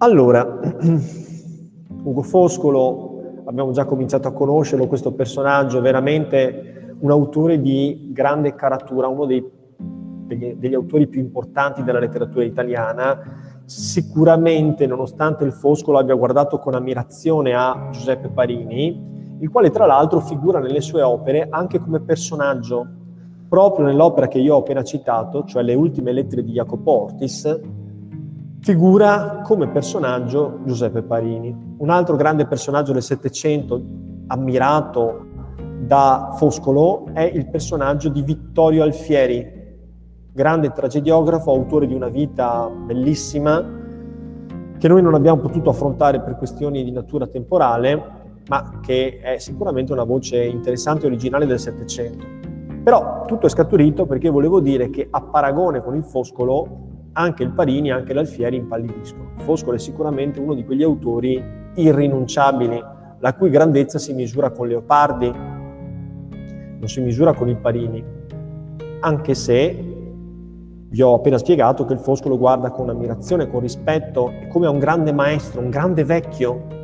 Allora, Ugo Foscolo, abbiamo già cominciato a conoscerlo, questo personaggio, veramente un autore di grande caratura, uno dei, degli, degli autori più importanti della letteratura italiana, sicuramente, nonostante il Foscolo abbia guardato con ammirazione a Giuseppe Parini, il quale tra l'altro figura nelle sue opere anche come personaggio. Proprio nell'opera che io ho appena citato, cioè Le ultime lettere di Jacopo Ortis, figura come personaggio Giuseppe Parini. Un altro grande personaggio del Settecento, ammirato da Foscolo, è il personaggio di Vittorio Alfieri, grande tragediografo, autore di una vita bellissima, che noi non abbiamo potuto affrontare per questioni di natura temporale, ma che è sicuramente una voce interessante e originale del Settecento. Però tutto è scaturito perché volevo dire che a paragone con il Foscolo anche il Parini, anche l'Alfieri impallidiscono. Foscolo è sicuramente uno di quegli autori irrinunciabili, la cui grandezza si misura con Leopardi, non si misura con il Parini, anche se vi ho appena spiegato che il Foscolo guarda con ammirazione, con rispetto come a un grande maestro, un grande vecchio.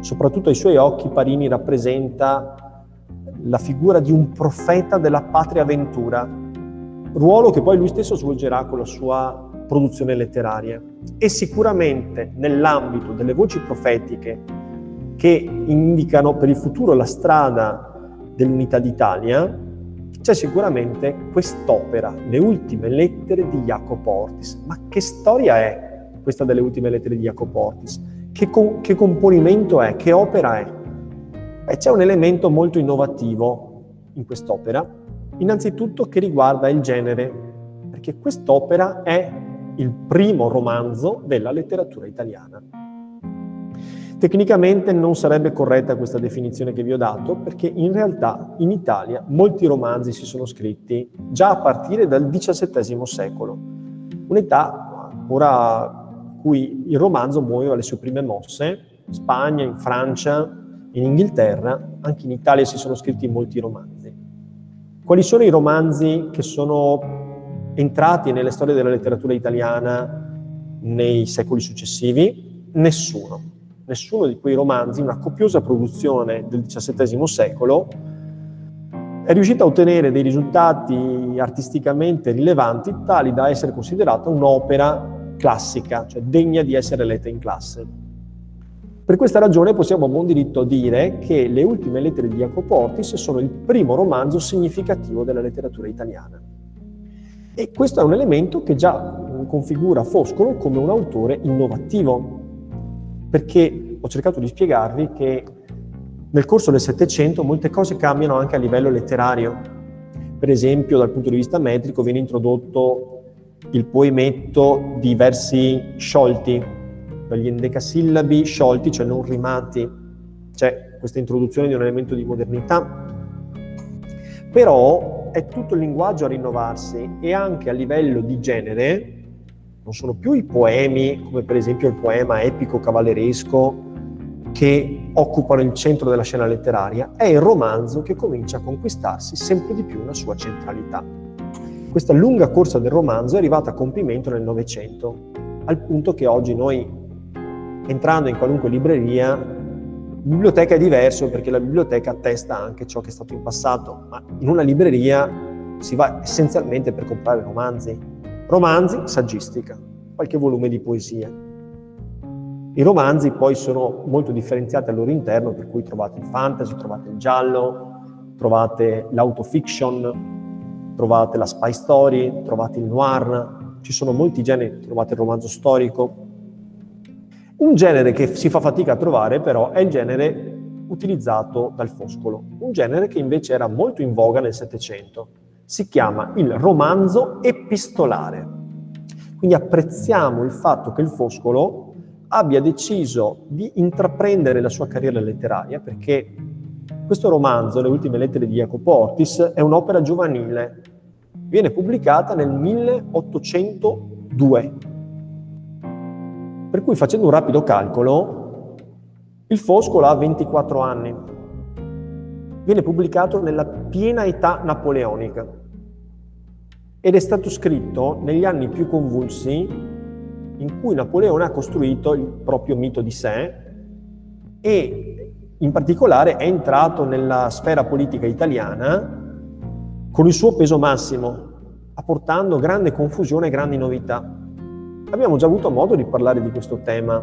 Soprattutto ai suoi occhi Parini rappresenta la figura di un profeta della patria ventura, ruolo che poi lui stesso svolgerà con la sua produzione letteraria. E sicuramente nell'ambito delle voci profetiche che indicano per il futuro la strada dell'unità d'Italia, c'è sicuramente quest'opera, Le ultime lettere di Jacopo Ortis. Ma che storia è questa delle ultime lettere di Jacopo Ortis? Che, co- che componimento è? Che opera è? Beh, c'è un elemento molto innovativo in quest'opera, innanzitutto che riguarda il genere, perché quest'opera è il primo romanzo della letteratura italiana. Tecnicamente non sarebbe corretta questa definizione che vi ho dato perché in realtà in Italia molti romanzi si sono scritti già a partire dal XVII secolo, un'età ora in cui il romanzo muoveva le sue prime mosse, in Spagna, in Francia, in Inghilterra, anche in Italia si sono scritti molti romanzi. Quali sono i romanzi che sono entrati nelle storie della letteratura italiana nei secoli successivi? Nessuno nessuno di quei romanzi, una copiosa produzione del XVII secolo, è riuscita a ottenere dei risultati artisticamente rilevanti tali da essere considerata un'opera classica, cioè degna di essere letta in classe. Per questa ragione possiamo a buon diritto dire che Le ultime lettere di Jacopo Ortis sono il primo romanzo significativo della letteratura italiana. E questo è un elemento che già configura Foscolo come un autore innovativo, perché ho cercato di spiegarvi che nel corso del Settecento molte cose cambiano anche a livello letterario. Per esempio, dal punto di vista metrico viene introdotto il poemetto di versi sciolti, gli endecasillabi sciolti, cioè non rimati. C'è questa introduzione di un elemento di modernità. Però è tutto il linguaggio a rinnovarsi e anche a livello di genere non sono più i poemi, come per esempio il poema epico cavalleresco, che occupano il centro della scena letteraria, è il romanzo che comincia a conquistarsi sempre di più una sua centralità. Questa lunga corsa del romanzo è arrivata a compimento nel Novecento, al punto che oggi noi, entrando in qualunque libreria, biblioteca è diverso perché la biblioteca attesta anche ciò che è stato in passato, ma in una libreria si va essenzialmente per comprare romanzi, romanzi, saggistica, qualche volume di poesia. I romanzi poi sono molto differenziati al loro interno, per cui trovate il fantasy, trovate il giallo, trovate l'autofiction, trovate la spy story, trovate il noir, ci sono molti generi, trovate il romanzo storico. Un genere che si fa fatica a trovare però è il genere utilizzato dal Foscolo, un genere che invece era molto in voga nel Settecento si chiama il romanzo epistolare. Quindi apprezziamo il fatto che il Foscolo abbia deciso di intraprendere la sua carriera letteraria perché questo romanzo, Le ultime lettere di Jacopo Ortis, è un'opera giovanile. Viene pubblicata nel 1802. Per cui facendo un rapido calcolo, il Foscolo ha 24 anni viene pubblicato nella piena età napoleonica ed è stato scritto negli anni più convulsi in cui Napoleone ha costruito il proprio mito di sé e in particolare è entrato nella sfera politica italiana con il suo peso massimo, apportando grande confusione e grandi novità. Abbiamo già avuto modo di parlare di questo tema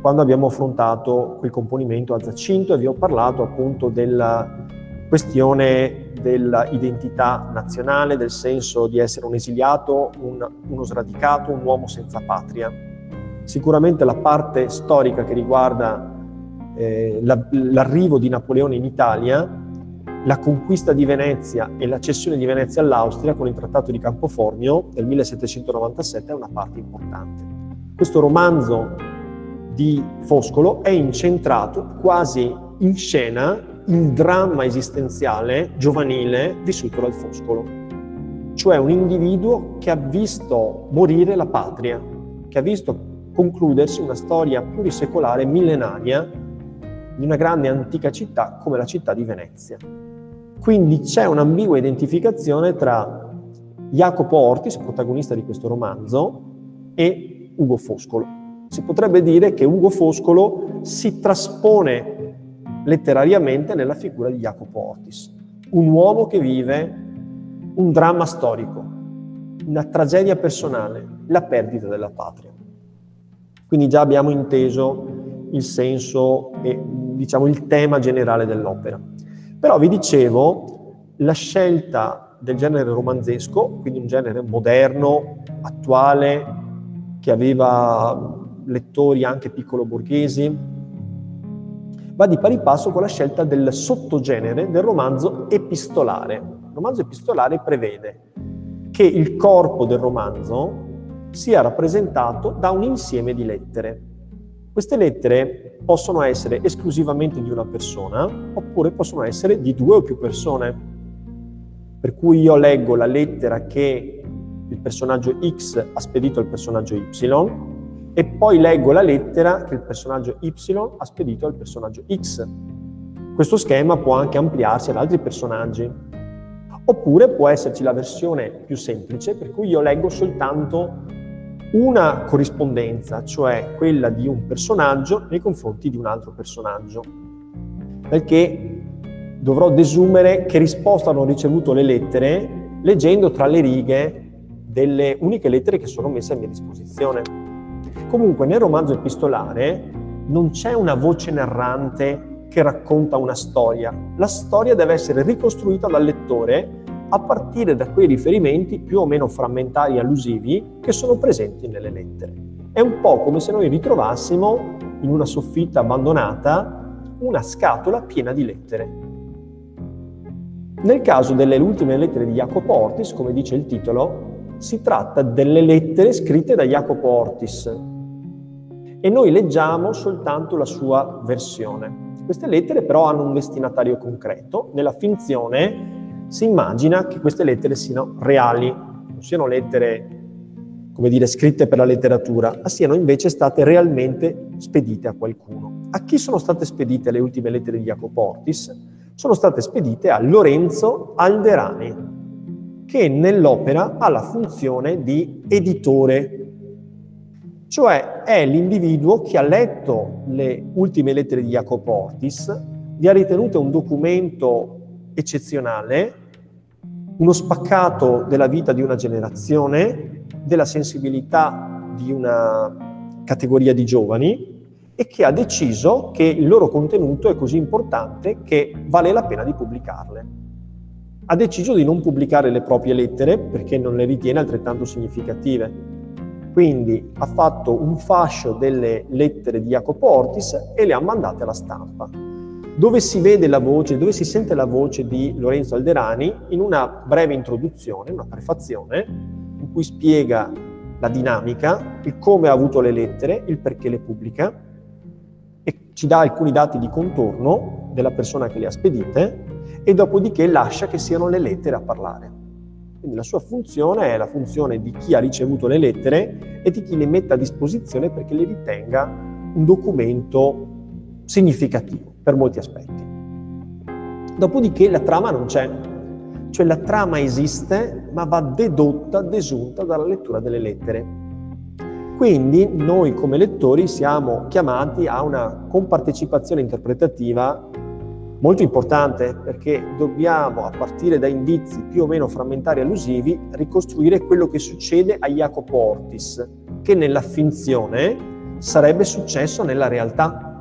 quando abbiamo affrontato quel componimento a Zacinto e vi ho parlato appunto della questione dell'identità nazionale, del senso di essere un esiliato, un, uno sradicato, un uomo senza patria. Sicuramente la parte storica che riguarda eh, la, l'arrivo di Napoleone in Italia, la conquista di Venezia e la cessione di Venezia all'Austria con il Trattato di Campoformio del 1797 è una parte importante. Questo romanzo di Foscolo è incentrato quasi in scena il dramma esistenziale giovanile vissuto dal Foscolo, cioè un individuo che ha visto morire la patria, che ha visto concludersi una storia plurisecolare millenaria di una grande antica città come la città di Venezia. Quindi c'è un'ambigua identificazione tra Jacopo Ortis, protagonista di questo romanzo, e Ugo Foscolo. Si potrebbe dire che Ugo Foscolo si traspone letterariamente nella figura di Jacopo Ortis, un uomo che vive un dramma storico, una tragedia personale, la perdita della patria. Quindi già abbiamo inteso il senso e diciamo il tema generale dell'opera. Però vi dicevo, la scelta del genere romanzesco, quindi un genere moderno, attuale, che aveva lettori anche piccolo borghesi, va di pari passo con la scelta del sottogenere del romanzo epistolare. Il romanzo epistolare prevede che il corpo del romanzo sia rappresentato da un insieme di lettere. Queste lettere possono essere esclusivamente di una persona oppure possono essere di due o più persone. Per cui io leggo la lettera che il personaggio X ha spedito al personaggio Y e poi leggo la lettera che il personaggio Y ha spedito al personaggio X. Questo schema può anche ampliarsi ad altri personaggi. Oppure può esserci la versione più semplice, per cui io leggo soltanto una corrispondenza, cioè quella di un personaggio nei confronti di un altro personaggio. Perché dovrò desumere che risposta hanno ricevuto le lettere leggendo tra le righe delle uniche lettere che sono messe a mia disposizione. Comunque nel romanzo epistolare non c'è una voce narrante che racconta una storia. La storia deve essere ricostruita dal lettore a partire da quei riferimenti più o meno frammentari e allusivi che sono presenti nelle lettere. È un po' come se noi ritrovassimo in una soffitta abbandonata una scatola piena di lettere. Nel caso delle ultime lettere di Jacopo Ortis, come dice il titolo, si tratta delle lettere scritte da Jacopo Ortis, e noi leggiamo soltanto la sua versione. Queste lettere però hanno un destinatario concreto. Nella finzione si immagina che queste lettere siano reali, non siano lettere, come dire, scritte per la letteratura, ma siano invece state realmente spedite a qualcuno. A chi sono state spedite le ultime lettere di Jacopo Ortis? Sono state spedite a Lorenzo Alderani, che nell'opera ha la funzione di editore cioè è l'individuo che ha letto le ultime lettere di Jacopo Ortis, vi ha ritenute un documento eccezionale, uno spaccato della vita di una generazione, della sensibilità di una categoria di giovani e che ha deciso che il loro contenuto è così importante che vale la pena di pubblicarle. Ha deciso di non pubblicare le proprie lettere perché non le ritiene altrettanto significative quindi ha fatto un fascio delle lettere di Jacopo Ortis e le ha mandate alla stampa, dove si vede la voce, dove si sente la voce di Lorenzo Alderani in una breve introduzione, una prefazione, in cui spiega la dinamica, il come ha avuto le lettere, il perché le pubblica e ci dà alcuni dati di contorno della persona che le ha spedite e dopodiché lascia che siano le lettere a parlare. Quindi la sua funzione è la funzione di chi ha ricevuto le lettere e di chi le mette a disposizione perché le ritenga un documento significativo per molti aspetti. Dopodiché la trama non c'è, cioè la trama esiste ma va dedotta, desunta dalla lettura delle lettere. Quindi noi come lettori siamo chiamati a una compartecipazione interpretativa molto importante perché dobbiamo, a partire da indizi più o meno frammentari e allusivi, ricostruire quello che succede a Jacopo Ortis, che nella finzione sarebbe successo nella realtà.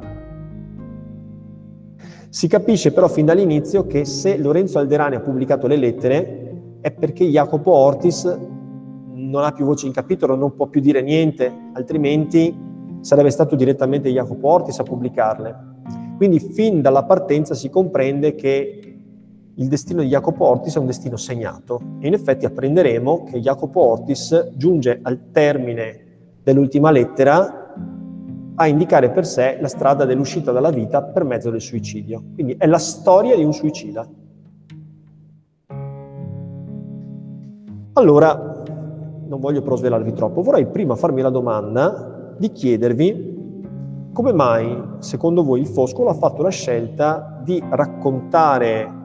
Si capisce però fin dall'inizio che se Lorenzo Alderani ha pubblicato le lettere è perché Jacopo Ortis non ha più voce in capitolo, non può più dire niente, altrimenti sarebbe stato direttamente Jacopo Ortis a pubblicarle. Quindi fin dalla partenza si comprende che il destino di Jacopo Ortis è un destino segnato e in effetti apprenderemo che Jacopo Ortis giunge al termine dell'ultima lettera a indicare per sé la strada dell'uscita dalla vita per mezzo del suicidio. Quindi è la storia di un suicida. Allora, non voglio però svelarvi troppo, vorrei prima farmi la domanda di chiedervi come mai, secondo voi, il Foscolo ha fatto la scelta di raccontare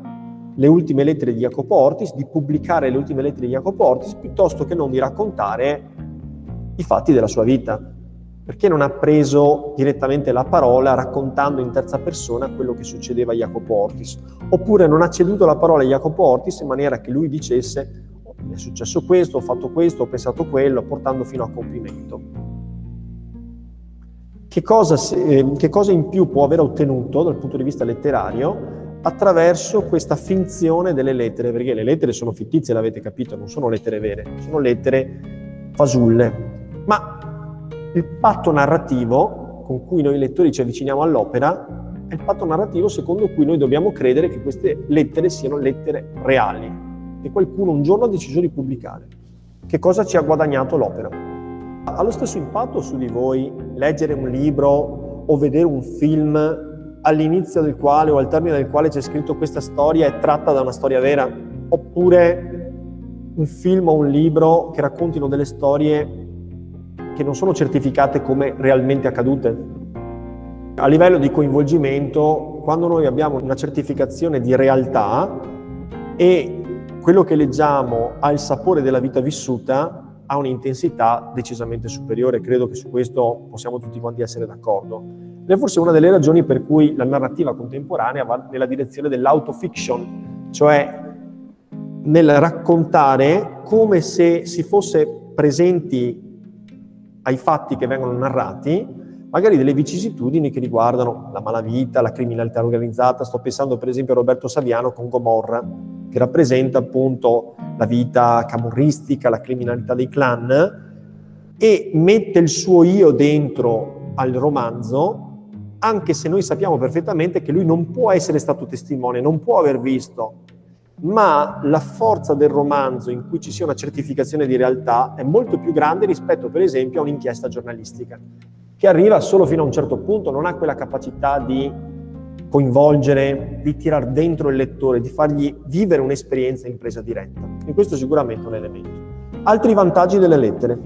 le ultime lettere di Jacopo Ortis, di pubblicare le ultime lettere di Jacopo Ortis, piuttosto che non di raccontare i fatti della sua vita? Perché non ha preso direttamente la parola raccontando in terza persona quello che succedeva a Jacopo Ortis? Oppure non ha ceduto la parola a Jacopo Ortis in maniera che lui dicesse oh, mi è successo questo, ho fatto questo, ho pensato quello, portando fino a compimento. Che cosa, eh, che cosa in più può aver ottenuto dal punto di vista letterario attraverso questa finzione delle lettere? Perché le lettere sono fittizie, l'avete capito, non sono lettere vere, sono lettere fasulle. Ma il patto narrativo con cui noi lettori ci avviciniamo all'opera è il patto narrativo secondo cui noi dobbiamo credere che queste lettere siano lettere reali, che qualcuno un giorno ha deciso di pubblicare. Che cosa ci ha guadagnato l'opera? Ha lo stesso impatto su di voi leggere un libro o vedere un film all'inizio del quale o al termine del quale c'è scritto questa storia è tratta da una storia vera? Oppure un film o un libro che raccontino delle storie che non sono certificate come realmente accadute? A livello di coinvolgimento, quando noi abbiamo una certificazione di realtà e quello che leggiamo ha il sapore della vita vissuta, ha un'intensità decisamente superiore, credo che su questo possiamo tutti quanti essere d'accordo. Ed è forse una delle ragioni per cui la narrativa contemporanea va nella direzione dell'autofiction, cioè nel raccontare come se si fosse presenti ai fatti che vengono narrati, magari delle vicissitudini che riguardano la malavita, la criminalità organizzata. Sto pensando per esempio a Roberto Saviano con Gomorra, che rappresenta appunto la vita camorristica, la criminalità dei clan, e mette il suo io dentro al romanzo, anche se noi sappiamo perfettamente che lui non può essere stato testimone, non può aver visto, ma la forza del romanzo in cui ci sia una certificazione di realtà è molto più grande rispetto per esempio a un'inchiesta giornalistica, che arriva solo fino a un certo punto, non ha quella capacità di coinvolgere, di tirar dentro il lettore, di fargli vivere un'esperienza in presa diretta. E questo è sicuramente un elemento. Altri vantaggi delle lettere.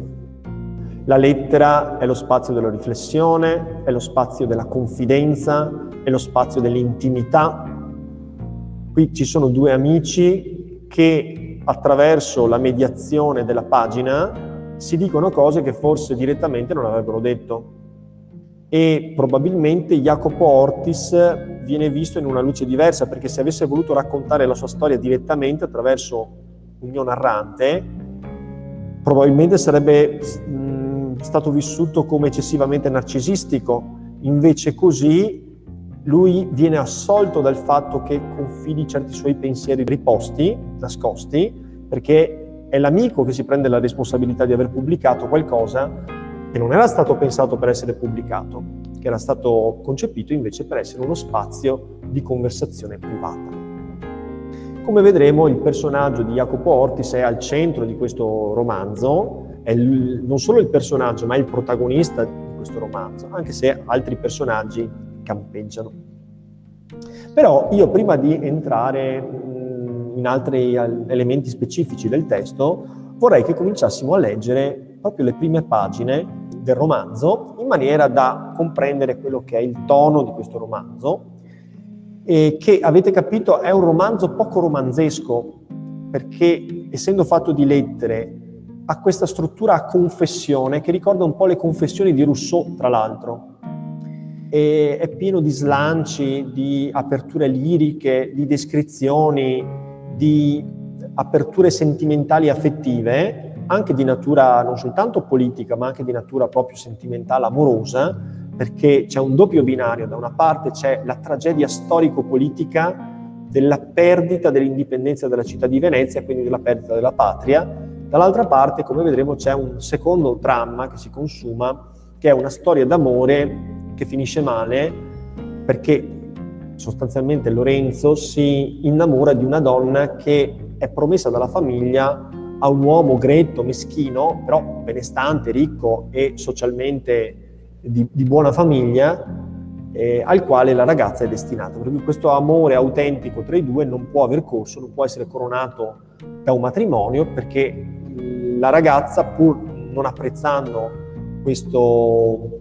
La lettera è lo spazio della riflessione, è lo spazio della confidenza, è lo spazio dell'intimità. Qui ci sono due amici che attraverso la mediazione della pagina si dicono cose che forse direttamente non avrebbero detto. E probabilmente Jacopo Ortis viene visto in una luce diversa perché se avesse voluto raccontare la sua storia direttamente attraverso un mio narrante probabilmente sarebbe mh, stato vissuto come eccessivamente narcisistico. Invece così lui viene assolto dal fatto che confidi certi suoi pensieri riposti, nascosti, perché è l'amico che si prende la responsabilità di aver pubblicato qualcosa che non era stato pensato per essere pubblicato, che era stato concepito invece per essere uno spazio di conversazione privata. Come vedremo il personaggio di Jacopo Ortis è al centro di questo romanzo, è il, non solo il personaggio ma è il protagonista di questo romanzo, anche se altri personaggi campeggiano. Però io prima di entrare in altri elementi specifici del testo vorrei che cominciassimo a leggere proprio le prime pagine del romanzo in maniera da comprendere quello che è il tono di questo romanzo e che avete capito è un romanzo poco romanzesco perché essendo fatto di lettere ha questa struttura a confessione che ricorda un po' le confessioni di Rousseau, tra l'altro. E è pieno di slanci, di aperture liriche, di descrizioni, di aperture sentimentali e affettive, anche di natura non soltanto politica, ma anche di natura proprio sentimentale, amorosa, perché c'è un doppio binario. Da una parte c'è la tragedia storico-politica della perdita dell'indipendenza della città di Venezia, quindi della perdita della patria. Dall'altra parte, come vedremo, c'è un secondo dramma che si consuma, che è una storia d'amore che finisce male perché sostanzialmente Lorenzo si innamora di una donna che è promessa dalla famiglia a un uomo gretto, meschino, però benestante, ricco e socialmente di, di buona famiglia, eh, al quale la ragazza è destinata. Per cui questo amore autentico tra i due non può aver corso, non può essere coronato da un matrimonio perché la ragazza, pur non apprezzando questo,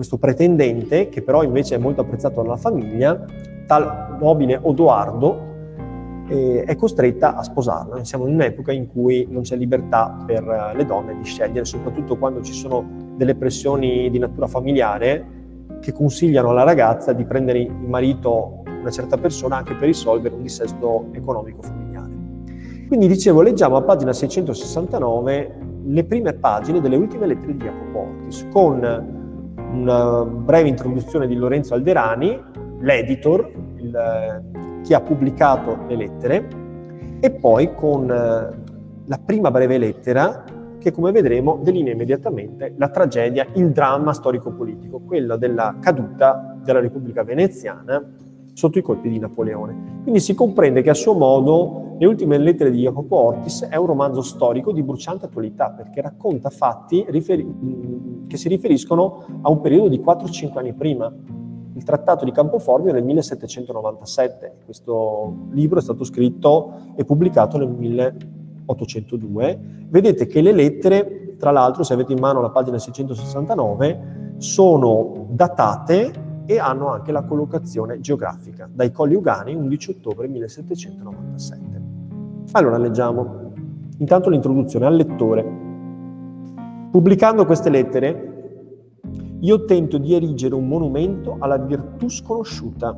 questo pretendente, che però invece è molto apprezzato dalla famiglia, tal nobile Odoardo, eh, è costretta a sposarlo. Siamo in un'epoca in cui non c'è libertà per eh, le donne di scegliere, soprattutto quando ci sono delle pressioni di natura familiare che consigliano alla ragazza di prendere in marito una certa persona anche per risolvere un dissesto economico familiare. Quindi dicevo, leggiamo a pagina 669 le prime pagine delle ultime lettere di Jacopo Ortis, con una breve introduzione di Lorenzo Alderani, l'editor, il, chi ha pubblicato le lettere, e poi con eh, la prima breve lettera che come vedremo delinea immediatamente la tragedia, il dramma storico-politico, quello della caduta della Repubblica Veneziana sotto i colpi di Napoleone. Quindi si comprende che a suo modo Le ultime lettere di Jacopo Ortis è un romanzo storico di bruciante attualità perché racconta fatti riferi- che si riferiscono a un periodo di 4-5 anni prima, il trattato di Campoformio nel 1797. Questo libro è stato scritto e pubblicato nel 1802. Vedete che le lettere, tra l'altro, se avete in mano la pagina 669, sono datate e hanno anche la collocazione geografica, dai Colli Ugani, 11 ottobre 1797. Allora leggiamo intanto l'introduzione al lettore. Pubblicando queste lettere, io tento di erigere un monumento alla virtù sconosciuta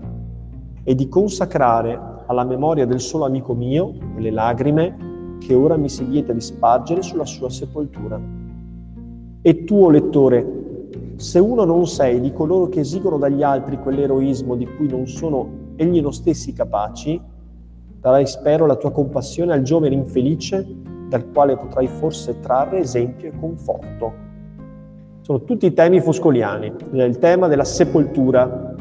e di consacrare alla memoria del solo amico mio quelle lagrime che ora mi si vieta di spargere sulla sua sepoltura. E tu, o lettore, se uno non sei di coloro che esigono dagli altri quell'eroismo di cui non sono egli stessi capaci, darai spero la tua compassione al giovane infelice dal quale potrai forse trarre esempio e conforto. Sono tutti temi foscoliani. C'è il tema della sepoltura,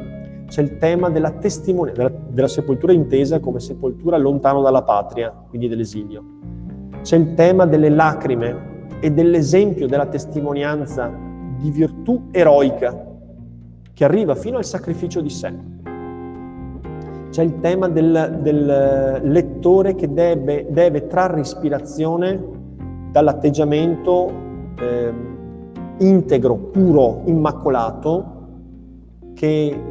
c'è il tema della testimonianza, della, della sepoltura intesa come sepoltura lontano dalla patria, quindi dell'esilio. C'è il tema delle lacrime e dell'esempio della testimonianza di virtù eroica che arriva fino al sacrificio di sé. C'è il tema del, del lettore che deve, deve, trarre ispirazione dall'atteggiamento eh, integro, puro, immacolato che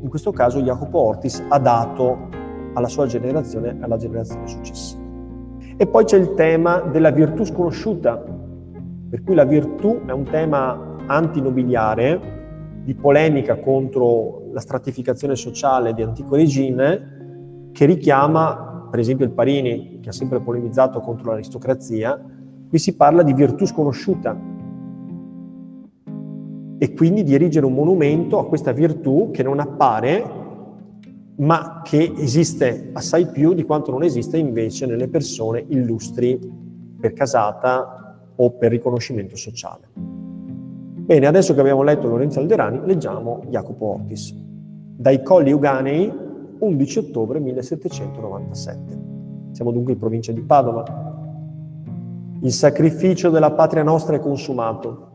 in questo caso Jacopo Ortis ha dato alla sua generazione e alla generazione successiva. E poi c'è il tema della virtù sconosciuta, per cui la virtù è un tema antinobiliare, di polemica contro la stratificazione sociale di antico regime, che richiama, per esempio il Parini, che ha sempre polemizzato contro l'aristocrazia, qui si parla di virtù sconosciuta, e quindi di erigere un monumento a questa virtù che non appare, ma che esiste assai più di quanto non esiste invece nelle persone illustri per casata o per riconoscimento sociale. Bene, adesso che abbiamo letto Lorenzo Alderani, leggiamo Jacopo Ortis. Dai Colli Uganei, 11 ottobre 1797. Siamo dunque in provincia di Padova. Il sacrificio della patria nostra è consumato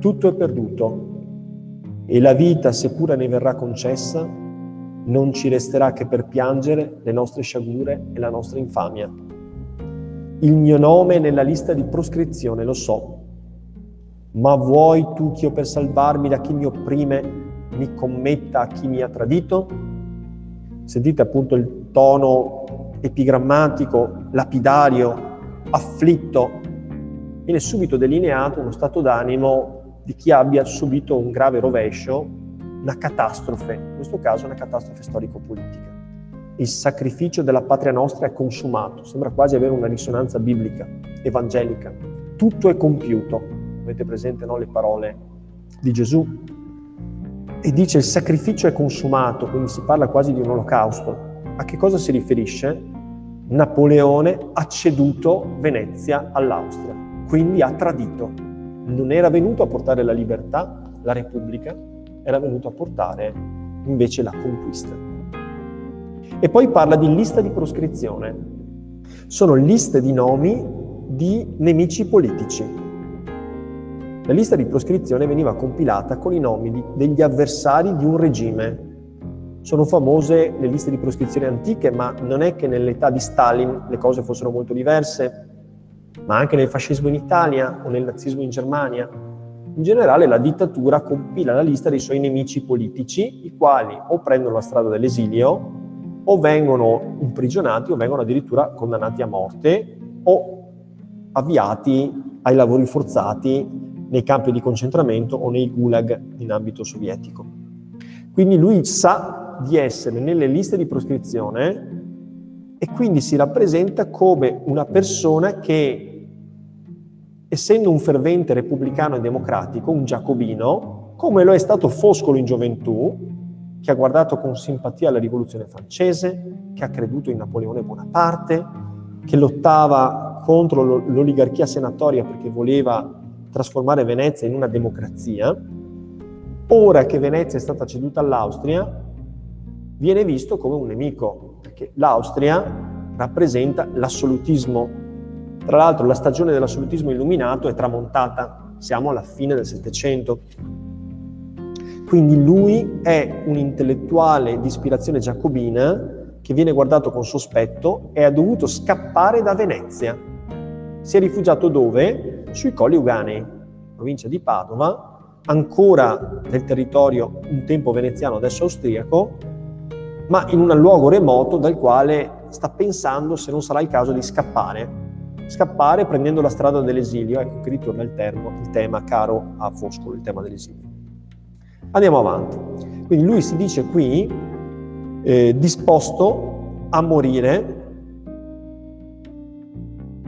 tutto è perduto e la vita, seppure ne verrà concessa, non ci resterà che per piangere le nostre sciagure e la nostra infamia. Il mio nome è nella lista di proscrizione, lo so, ma vuoi tu che io per salvarmi da chi mi opprime mi commetta a chi mi ha tradito? Sentite appunto il tono epigrammatico, lapidario, afflitto viene subito delineato uno stato d'animo di chi abbia subito un grave rovescio, una catastrofe, in questo caso una catastrofe storico-politica. Il sacrificio della patria nostra è consumato, sembra quasi avere una risonanza biblica, evangelica. Tutto è compiuto. Avete presente no, le parole di Gesù? E dice il sacrificio è consumato, quindi si parla quasi di un olocausto. A che cosa si riferisce? Napoleone ha ceduto Venezia all'Austria quindi ha tradito. Non era venuto a portare la libertà, la Repubblica, era venuto a portare invece la conquista. E poi parla di lista di proscrizione. Sono liste di nomi di nemici politici. La lista di proscrizione veniva compilata con i nomi degli avversari di un regime. Sono famose le liste di proscrizione antiche, ma non è che nell'età di Stalin le cose fossero molto diverse ma anche nel fascismo in Italia o nel nazismo in Germania. In generale la dittatura compila la lista dei suoi nemici politici, i quali o prendono la strada dell'esilio, o vengono imprigionati o vengono addirittura condannati a morte o avviati ai lavori forzati nei campi di concentramento o nei gulag in ambito sovietico. Quindi lui sa di essere nelle liste di proscrizione e quindi si rappresenta come una persona che, essendo un fervente repubblicano e democratico, un giacobino, come lo è stato Foscolo in gioventù, che ha guardato con simpatia la rivoluzione francese, che ha creduto in Napoleone Bonaparte, che lottava contro l'oligarchia senatoria perché voleva trasformare Venezia in una democrazia, ora che Venezia è stata ceduta all'Austria, viene visto come un nemico, perché l'Austria rappresenta l'assolutismo. Tra l'altro la stagione dell'assolutismo illuminato è tramontata, siamo alla fine del Settecento. Quindi lui è un intellettuale di ispirazione giacobina che viene guardato con sospetto e ha dovuto scappare da Venezia. Si è rifugiato dove? Sui Colli Uganei, provincia di Padova, ancora nel territorio un tempo veneziano, adesso austriaco, ma in un luogo remoto dal quale sta pensando se non sarà il caso di scappare. Scappare prendendo la strada dell'esilio, ecco che ritorna il, termo, il tema caro a Foscolo, il tema dell'esilio. Andiamo avanti. Quindi lui si dice qui eh, disposto a morire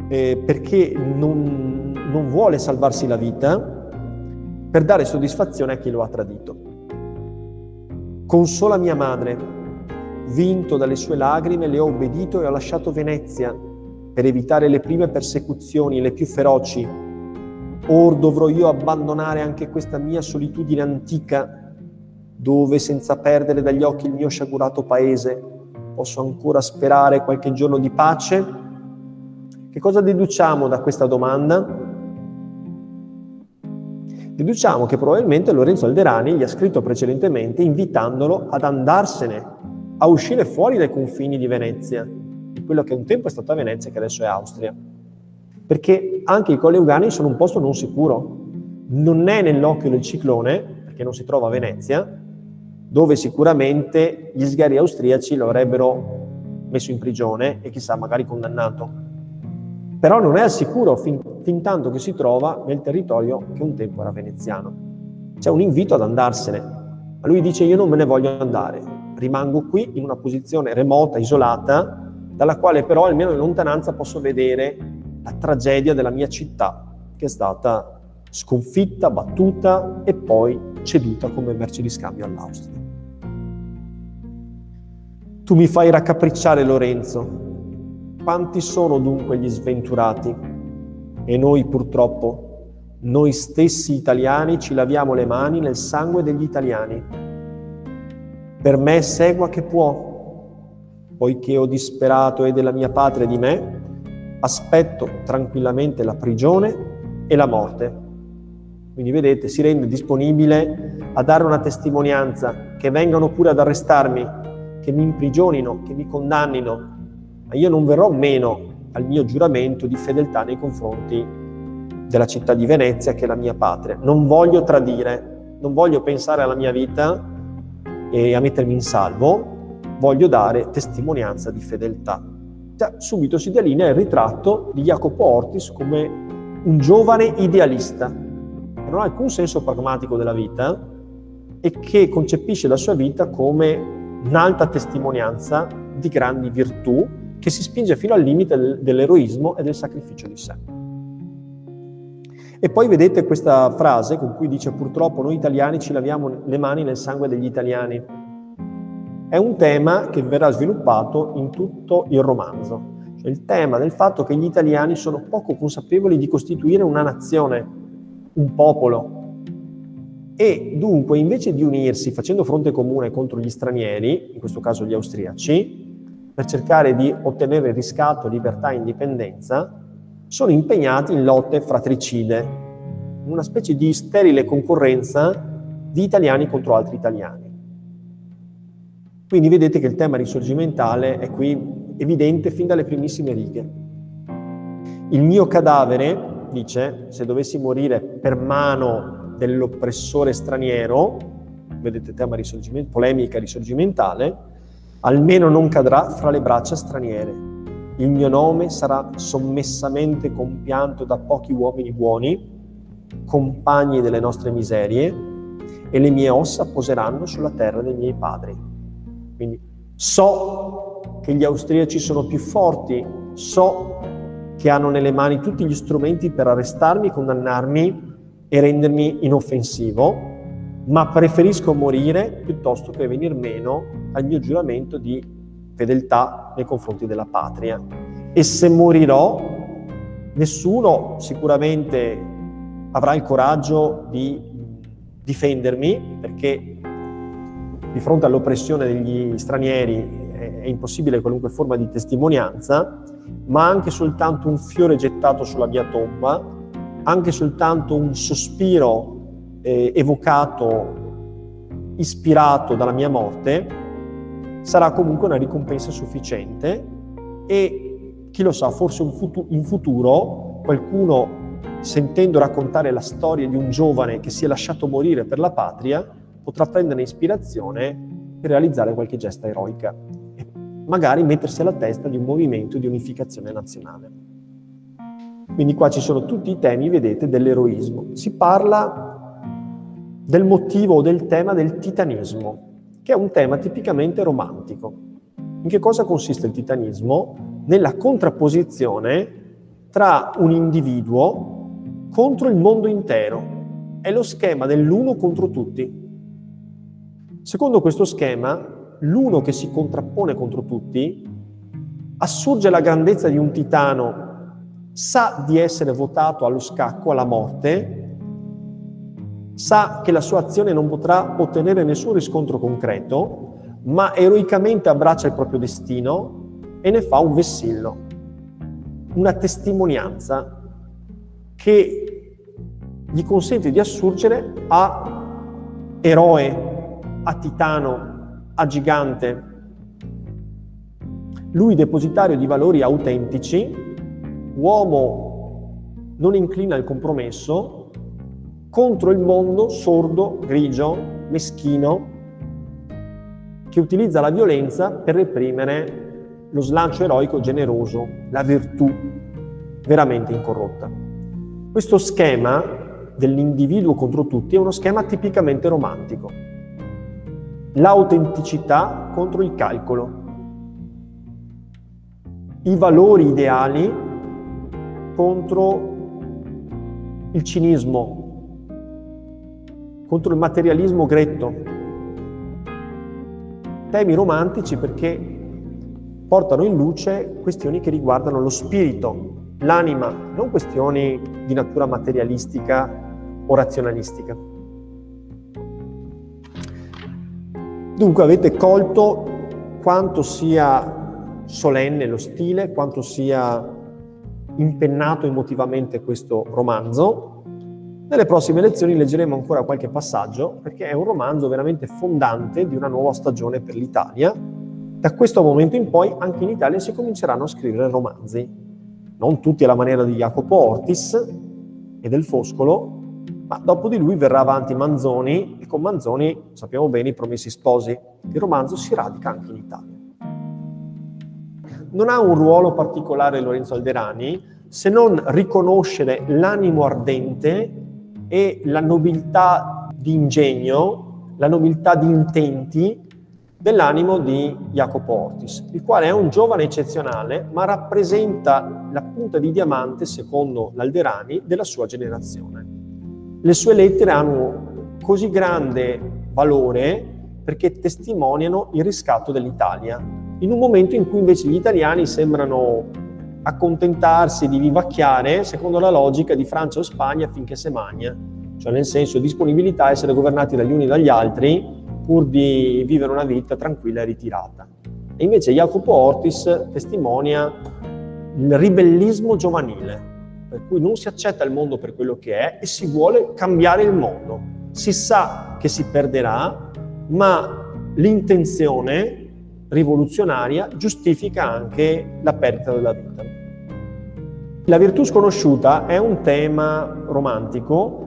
eh, perché non, non vuole salvarsi la vita per dare soddisfazione a chi lo ha tradito. Consola mia madre, Vinto dalle sue lagrime, le ho obbedito e ho lasciato Venezia per evitare le prime persecuzioni, le più feroci. Or dovrò io abbandonare anche questa mia solitudine antica, dove senza perdere dagli occhi il mio sciagurato paese posso ancora sperare qualche giorno di pace? Che cosa deduciamo da questa domanda? Deduciamo che probabilmente Lorenzo Alderani gli ha scritto precedentemente invitandolo ad andarsene a uscire fuori dai confini di Venezia, quello che un tempo è stata Venezia e che adesso è Austria. Perché anche i Colli Euganei sono un posto non sicuro. Non è nell'occhio del ciclone, perché non si trova a Venezia, dove sicuramente gli sgherri austriaci lo avrebbero messo in prigione e chissà, magari condannato. Però non è al sicuro fin, fin tanto che si trova nel territorio che un tempo era veneziano. C'è un invito ad andarsene, ma lui dice io non me ne voglio andare, rimango qui in una posizione remota, isolata, dalla quale però almeno in lontananza posso vedere la tragedia della mia città, che è stata sconfitta, battuta e poi ceduta come merce di scambio all'Austria. Tu mi fai raccapricciare Lorenzo. Quanti sono dunque gli sventurati? E noi purtroppo, noi stessi italiani, ci laviamo le mani nel sangue degli italiani per me segua che può, poiché ho disperato e della mia patria di me, aspetto tranquillamente la prigione e la morte. Quindi vedete, si rende disponibile a dare una testimonianza, che vengano pure ad arrestarmi, che mi imprigionino, che mi condannino, ma io non verrò meno al mio giuramento di fedeltà nei confronti della città di Venezia, che è la mia patria. Non voglio tradire, non voglio pensare alla mia vita e a mettermi in salvo, voglio dare testimonianza di fedeltà. Subito si delinea il ritratto di Jacopo Ortis come un giovane idealista, che non ha alcun senso pragmatico della vita e che concepisce la sua vita come un'alta testimonianza di grandi virtù che si spinge fino al limite dell'eroismo e del sacrificio di sé. E poi vedete questa frase con cui dice purtroppo noi italiani ci laviamo le mani nel sangue degli italiani. È un tema che verrà sviluppato in tutto il romanzo, cioè il tema del fatto che gli italiani sono poco consapevoli di costituire una nazione, un popolo, e dunque invece di unirsi facendo fronte comune contro gli stranieri, in questo caso gli austriaci, per cercare di ottenere riscatto, libertà e indipendenza, sono impegnati in lotte fratricide, una specie di sterile concorrenza di italiani contro altri italiani. Quindi vedete che il tema risorgimentale è qui evidente fin dalle primissime righe. Il mio cadavere, dice, se dovessi morire per mano dell'oppressore straniero, vedete tema risorgimento, polemica risorgimentale, almeno non cadrà fra le braccia straniere il mio nome sarà sommessamente compianto da pochi uomini buoni, compagni delle nostre miserie, e le mie ossa poseranno sulla terra dei miei padri. Quindi so che gli austriaci sono più forti, so che hanno nelle mani tutti gli strumenti per arrestarmi, condannarmi e rendermi inoffensivo, ma preferisco morire piuttosto che venir meno al mio giuramento di fedeltà nei confronti della patria. E se morirò, nessuno sicuramente avrà il coraggio di difendermi, perché di fronte all'oppressione degli stranieri è impossibile qualunque forma di testimonianza, ma anche soltanto un fiore gettato sulla mia tomba, anche soltanto un sospiro eh, evocato, ispirato dalla mia morte, sarà comunque una ricompensa sufficiente e chi lo sa, forse in futuro qualcuno sentendo raccontare la storia di un giovane che si è lasciato morire per la patria potrà prendere ispirazione e realizzare qualche gesta eroica e magari mettersi alla testa di un movimento di unificazione nazionale. Quindi qua ci sono tutti i temi, vedete, dell'eroismo. Si parla del motivo o del tema del titanismo, che è un tema tipicamente romantico. In che cosa consiste il titanismo? Nella contrapposizione tra un individuo contro il mondo intero. È lo schema dell'uno contro tutti. Secondo questo schema, l'uno che si contrappone contro tutti assurge la grandezza di un titano, sa di essere votato allo scacco, alla morte, sa che la sua azione non potrà ottenere nessun riscontro concreto, ma eroicamente abbraccia il proprio destino e ne fa un vessillo, una testimonianza che gli consente di assurgere a eroe, a titano, a gigante. Lui depositario di valori autentici, uomo non inclina al compromesso, contro il mondo sordo, grigio, meschino, che utilizza la violenza per reprimere lo slancio eroico generoso, la virtù veramente incorrotta. Questo schema dell'individuo contro tutti è uno schema tipicamente romantico. L'autenticità contro il calcolo. I valori ideali contro il cinismo, contro il materialismo gretto. Temi romantici perché portano in luce questioni che riguardano lo spirito, l'anima, non questioni di natura materialistica o razionalistica. Dunque avete colto quanto sia solenne lo stile, quanto sia impennato emotivamente questo romanzo, nelle prossime lezioni leggeremo ancora qualche passaggio perché è un romanzo veramente fondante di una nuova stagione per l'Italia. Da questo momento in poi anche in Italia si cominceranno a scrivere romanzi, non tutti alla maniera di Jacopo Ortis e del Foscolo, ma dopo di lui verrà avanti Manzoni e con Manzoni sappiamo bene i Promessi Sposi. Il romanzo si radica anche in Italia. Non ha un ruolo particolare Lorenzo Alderani, se non riconoscere l'animo ardente e la nobiltà di ingegno, la nobiltà di intenti dell'animo di Jacopo Ortis, il quale è un giovane eccezionale, ma rappresenta la punta di diamante, secondo l'Alderani, della sua generazione. Le sue lettere hanno così grande valore perché testimoniano il riscatto dell'Italia, in un momento in cui invece gli italiani sembrano accontentarsi di vivacchiare secondo la logica di Francia o Spagna finché se magna, cioè nel senso disponibilità a essere governati dagli uni e dagli altri pur di vivere una vita tranquilla e ritirata. E invece Jacopo Ortis testimonia il ribellismo giovanile, per cui non si accetta il mondo per quello che è e si vuole cambiare il mondo. Si sa che si perderà, ma l'intenzione rivoluzionaria giustifica anche la perdita della vita. La virtù sconosciuta è un tema romantico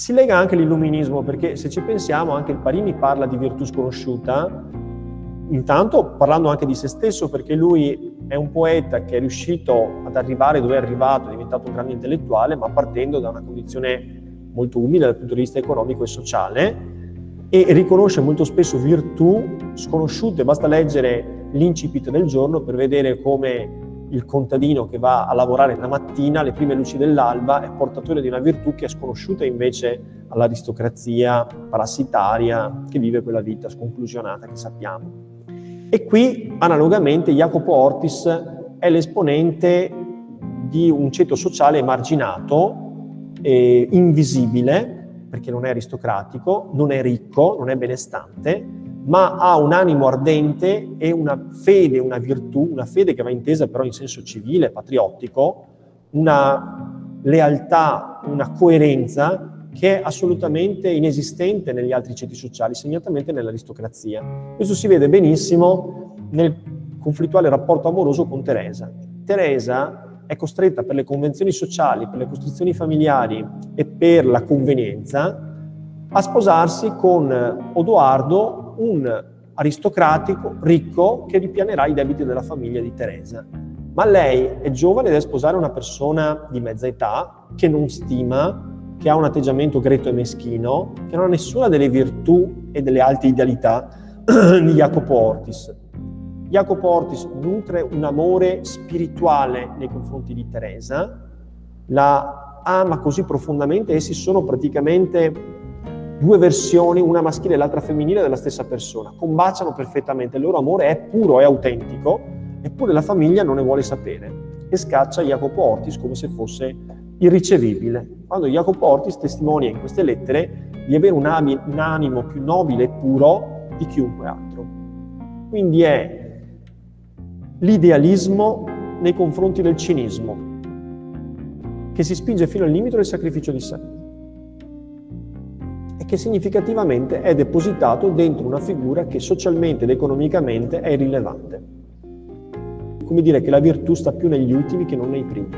si lega anche all'illuminismo perché se ci pensiamo anche il Parini parla di virtù sconosciuta, intanto parlando anche di se stesso perché lui è un poeta che è riuscito ad arrivare dove è arrivato, è diventato un grande intellettuale, ma partendo da una condizione molto umile dal punto di vista economico e sociale e riconosce molto spesso virtù sconosciute, basta leggere l'incipit del giorno per vedere come il contadino che va a lavorare la mattina alle prime luci dell'alba è portatore di una virtù che è sconosciuta invece all'aristocrazia parassitaria che vive quella vita sconclusionata che sappiamo. E qui analogamente Jacopo Ortis è l'esponente di un ceto sociale emarginato, eh, invisibile, perché non è aristocratico, non è ricco, non è benestante, ma ha un animo ardente e una fede, una virtù, una fede che va intesa però in senso civile, patriottico, una lealtà, una coerenza che è assolutamente inesistente negli altri ceti sociali, segnatamente nell'aristocrazia. Questo si vede benissimo nel conflittuale rapporto amoroso con Teresa. Teresa è costretta per le convenzioni sociali, per le costruzioni familiari e per la convenienza a sposarsi con Odoardo, un aristocratico ricco che ripianerà i debiti della famiglia di Teresa. Ma lei è giovane ed deve sposare una persona di mezza età che non stima, che ha un atteggiamento greto e meschino, che non ha nessuna delle virtù e delle alte idealità di Jacopo Ortis. Jacopo Ortis nutre un amore spirituale nei confronti di Teresa, la ama così profondamente, essi sono praticamente due versioni, una maschile e l'altra femminile della stessa persona, combaciano perfettamente, il loro amore è puro, è autentico, eppure la famiglia non ne vuole sapere e scaccia Jacopo Ortis come se fosse irricevibile. Quando Jacopo Ortis testimonia in queste lettere di avere un, ami, un animo più nobile e puro di chiunque altro. Quindi è l'idealismo nei confronti del cinismo, che si spinge fino al limite del sacrificio di sé che significativamente è depositato dentro una figura che socialmente ed economicamente è irrilevante. Come dire che la virtù sta più negli ultimi che non nei primi.